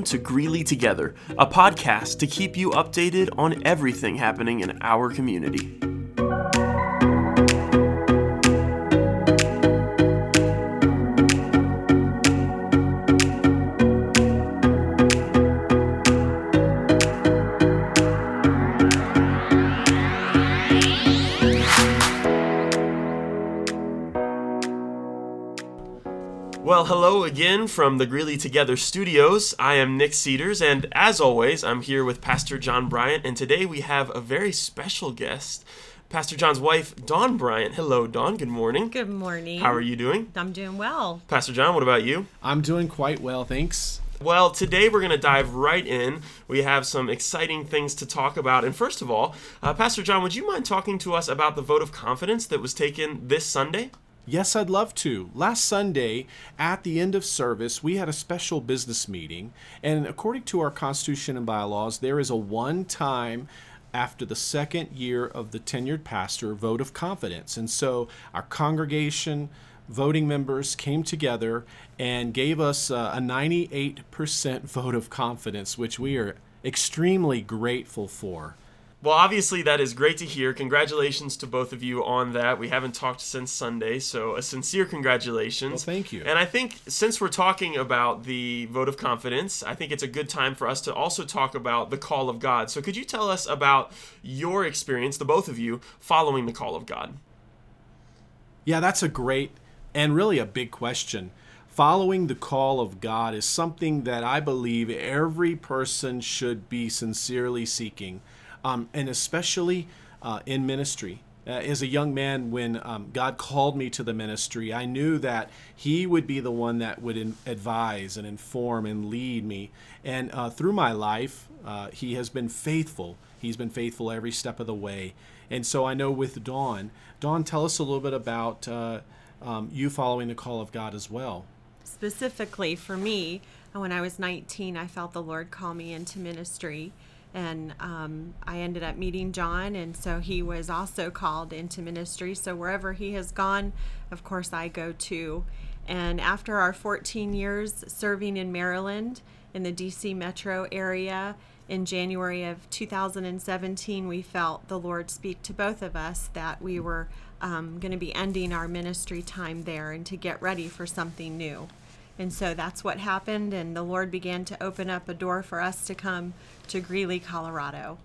Welcome to Greeley Together, a podcast to keep you updated on everything happening in our community. Hello again from the Greeley Together studios. I am Nick Cedars, and as always, I'm here with Pastor John Bryant, and today we have a very special guest, Pastor John's wife, Dawn Bryant. Hello, Dawn. Good morning. Good morning. How are you doing? I'm doing well. Pastor John, what about you? I'm doing quite well, thanks. Well, today we're going to dive right in. We have some exciting things to talk about. And first of all, uh, Pastor John, would you mind talking to us about the vote of confidence that was taken this Sunday? Yes, I'd love to. Last Sunday, at the end of service, we had a special business meeting. And according to our Constitution and bylaws, there is a one time after the second year of the tenured pastor vote of confidence. And so our congregation, voting members came together and gave us uh, a 98% vote of confidence, which we are extremely grateful for. Well, obviously, that is great to hear. Congratulations to both of you on that. We haven't talked since Sunday, so a sincere congratulations. Well, thank you. And I think since we're talking about the vote of confidence, I think it's a good time for us to also talk about the call of God. So, could you tell us about your experience, the both of you, following the call of God? Yeah, that's a great and really a big question. Following the call of God is something that I believe every person should be sincerely seeking, um, and especially uh, in ministry. Uh, as a young man, when um, God called me to the ministry, I knew that He would be the one that would in- advise and inform and lead me. And uh, through my life, uh, He has been faithful. He's been faithful every step of the way. And so I know with Dawn, Dawn, tell us a little bit about uh, um, you following the call of God as well. Specifically for me, when I was 19, I felt the Lord call me into ministry. And um, I ended up meeting John, and so he was also called into ministry. So wherever he has gone, of course, I go too. And after our 14 years serving in Maryland, in the DC metro area, in January of 2017, we felt the Lord speak to both of us that we were um, going to be ending our ministry time there and to get ready for something new. And so that's what happened, and the Lord began to open up a door for us to come to Greeley, Colorado.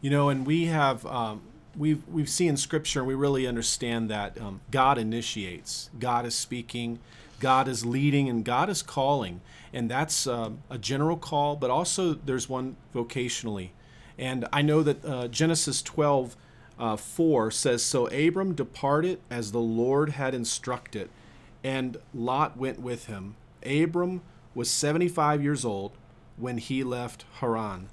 You know, and we have um, we've we've seen Scripture, and we really understand that um, God initiates, God is speaking, God is leading, and God is calling, and that's um, a general call, but also there's one vocationally. And I know that uh, Genesis 12 uh, 4 says, So Abram departed as the Lord had instructed, and Lot went with him. Abram was 75 years old when he left Haran.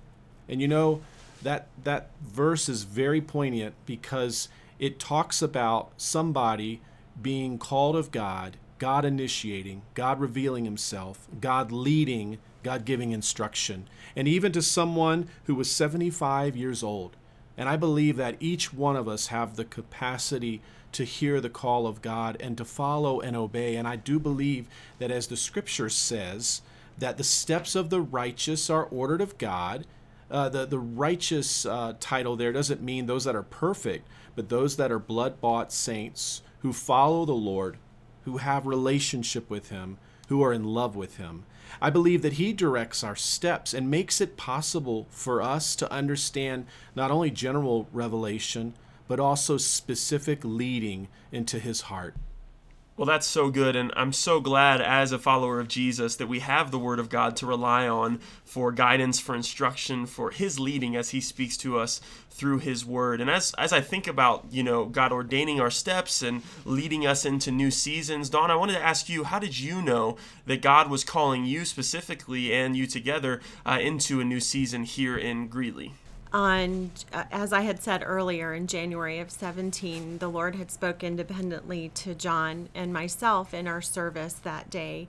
And you know, that, that verse is very poignant because it talks about somebody being called of God, God initiating, God revealing himself, God leading, God giving instruction, and even to someone who was 75 years old. And I believe that each one of us have the capacity to hear the call of God and to follow and obey. And I do believe that as the scripture says, that the steps of the righteous are ordered of God. Uh, the, the righteous uh, title there doesn't mean those that are perfect, but those that are blood bought saints who follow the Lord, who have relationship with Him, who are in love with Him. I believe that He directs our steps and makes it possible for us to understand not only general revelation, but also specific leading into His heart. Well, that's so good. And I'm so glad as a follower of Jesus that we have the Word of God to rely on for guidance, for instruction, for His leading as He speaks to us through His Word. And as, as I think about, you know, God ordaining our steps and leading us into new seasons, Dawn, I wanted to ask you, how did you know that God was calling you specifically and you together uh, into a new season here in Greeley? On uh, as i had said earlier in january of 17 the lord had spoken independently to john and myself in our service that day.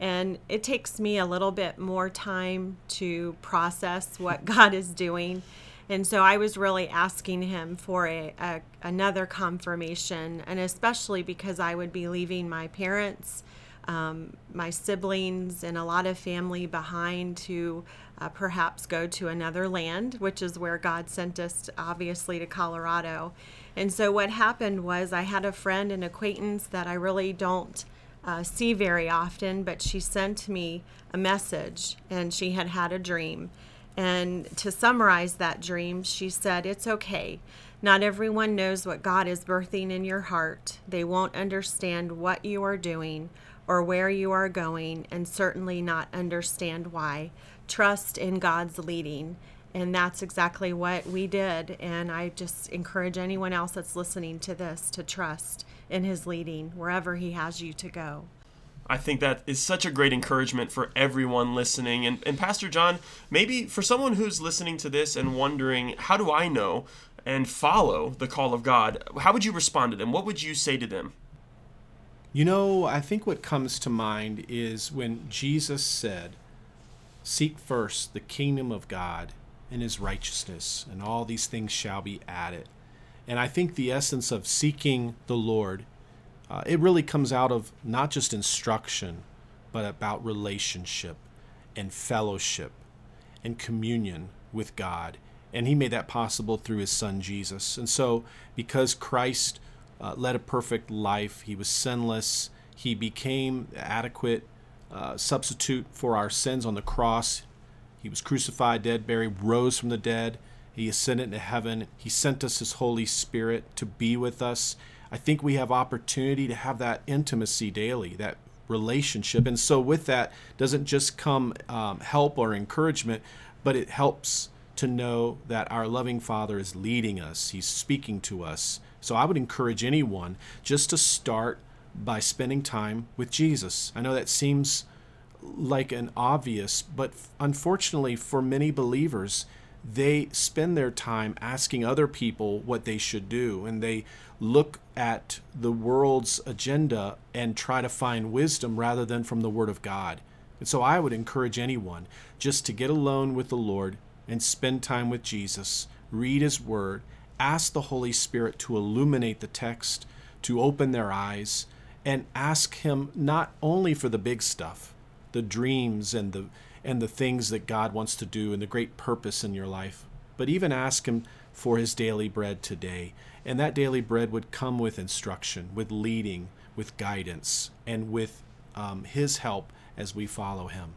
And it takes me a little bit more time to process what god is doing. And so i was really asking him for a, a another confirmation and especially because i would be leaving my parents um, my siblings and a lot of family behind to uh, perhaps go to another land, which is where God sent us, obviously, to Colorado. And so what happened was I had a friend, an acquaintance that I really don't uh, see very often, but she sent me a message and she had had a dream. And to summarize that dream, she said, It's okay. Not everyone knows what God is birthing in your heart. They won't understand what you are doing or where you are going, and certainly not understand why. Trust in God's leading. And that's exactly what we did. And I just encourage anyone else that's listening to this to trust in His leading wherever He has you to go. I think that is such a great encouragement for everyone listening. And, and Pastor John, maybe for someone who's listening to this and wondering, how do I know and follow the call of God? How would you respond to them? What would you say to them? You know, I think what comes to mind is when Jesus said, Seek first the kingdom of God and his righteousness, and all these things shall be added. And I think the essence of seeking the Lord, uh, it really comes out of not just instruction, but about relationship and fellowship and communion with God. And he made that possible through his son Jesus. And so, because Christ uh, led a perfect life, he was sinless, he became adequate uh, substitute for our sins on the cross. He was crucified, dead, buried, rose from the dead. He ascended into heaven. He sent us His Holy Spirit to be with us. I think we have opportunity to have that intimacy daily, that relationship. And so, with that, doesn't just come um, help or encouragement, but it helps to know that our loving Father is leading us, He's speaking to us. So, I would encourage anyone just to start by spending time with Jesus. I know that seems like an obvious, but unfortunately for many believers, they spend their time asking other people what they should do and they look at the world's agenda and try to find wisdom rather than from the Word of God. And so I would encourage anyone just to get alone with the Lord and spend time with Jesus, read His Word, ask the Holy Spirit to illuminate the text, to open their eyes, and ask him not only for the big stuff, the dreams and the and the things that God wants to do and the great purpose in your life, but even ask him for his daily bread today. And that daily bread would come with instruction, with leading, with guidance, and with um, his help as we follow him.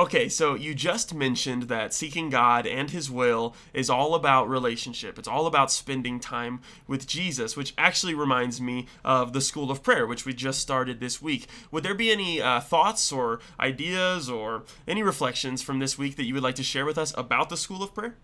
Okay, so you just mentioned that seeking God and His will is all about relationship. It's all about spending time with Jesus, which actually reminds me of the School of Prayer, which we just started this week. Would there be any uh, thoughts or ideas or any reflections from this week that you would like to share with us about the School of Prayer?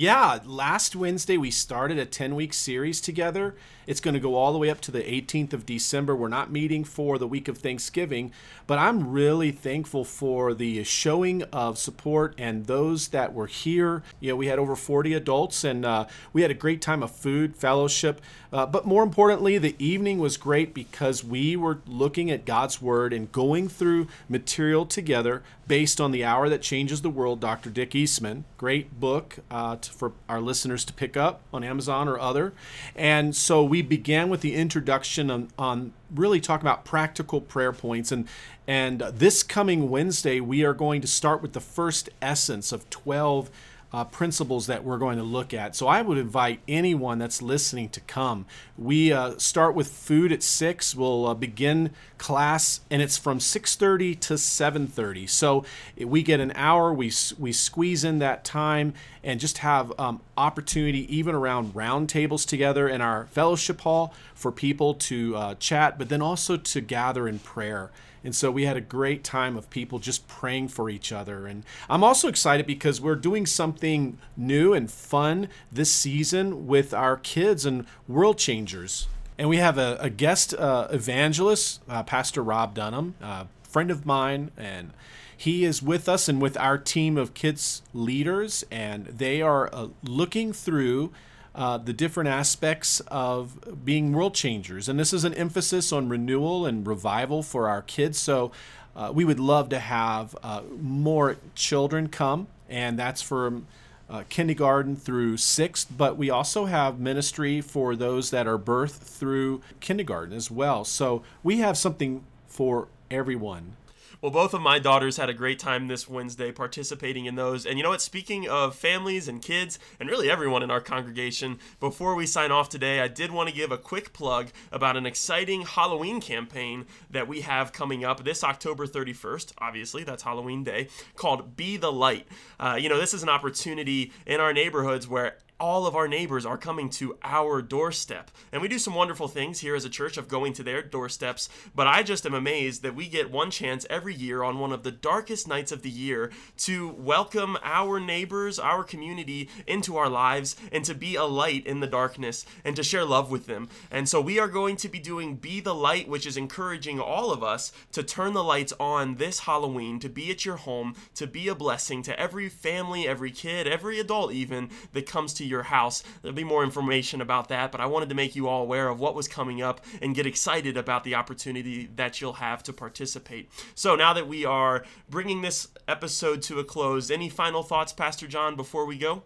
Yeah, last Wednesday we started a 10 week series together. It's going to go all the way up to the 18th of December. We're not meeting for the week of Thanksgiving, but I'm really thankful for the showing of support and those that were here. You know, we had over 40 adults and uh, we had a great time of food, fellowship, uh, but more importantly, the evening was great because we were looking at God's Word and going through material together based on The Hour That Changes the World, Dr. Dick Eastman. Great book uh, to, for our listeners to pick up on Amazon or other. And so we began with the introduction on, on really talking about practical prayer points. And, and this coming Wednesday, we are going to start with the first essence of 12 uh, principles that we're going to look at. So I would invite anyone that's listening to come. We uh, start with food at six. We'll uh, begin class, and it's from 6:30 to 7:30. So we get an hour. We we squeeze in that time and just have um, opportunity even around round tables together in our fellowship hall for people to uh, chat, but then also to gather in prayer. And so we had a great time of people just praying for each other. And I'm also excited because we're doing something new and fun this season with our kids and world changers. And we have a, a guest uh, evangelist, uh, Pastor Rob Dunham, a friend of mine, and he is with us and with our team of kids leaders, and they are uh, looking through uh, the different aspects of being world changers. And this is an emphasis on renewal and revival for our kids. So uh, we would love to have uh, more children come, and that's from uh, kindergarten through sixth. But we also have ministry for those that are birth through kindergarten as well. So we have something for everyone. Well, both of my daughters had a great time this Wednesday participating in those. And you know what? Speaking of families and kids, and really everyone in our congregation, before we sign off today, I did want to give a quick plug about an exciting Halloween campaign that we have coming up this October 31st. Obviously, that's Halloween Day, called Be the Light. Uh, you know, this is an opportunity in our neighborhoods where all of our neighbors are coming to our doorstep. And we do some wonderful things here as a church of going to their doorsteps, but I just am amazed that we get one chance every year on one of the darkest nights of the year to welcome our neighbors, our community into our lives and to be a light in the darkness and to share love with them. And so we are going to be doing Be the Light, which is encouraging all of us to turn the lights on this Halloween, to be at your home, to be a blessing to every family, every kid, every adult even that comes to your house. There'll be more information about that, but I wanted to make you all aware of what was coming up and get excited about the opportunity that you'll have to participate. So now that we are bringing this episode to a close, any final thoughts, Pastor John, before we go?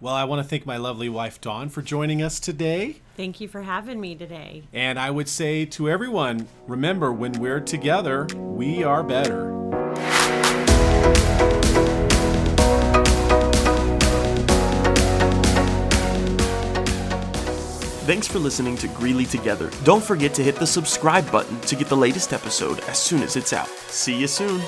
Well, I want to thank my lovely wife, Dawn, for joining us today. Thank you for having me today. And I would say to everyone remember, when we're together, we are better. Thanks for listening to Greeley Together. Don't forget to hit the subscribe button to get the latest episode as soon as it's out. See you soon.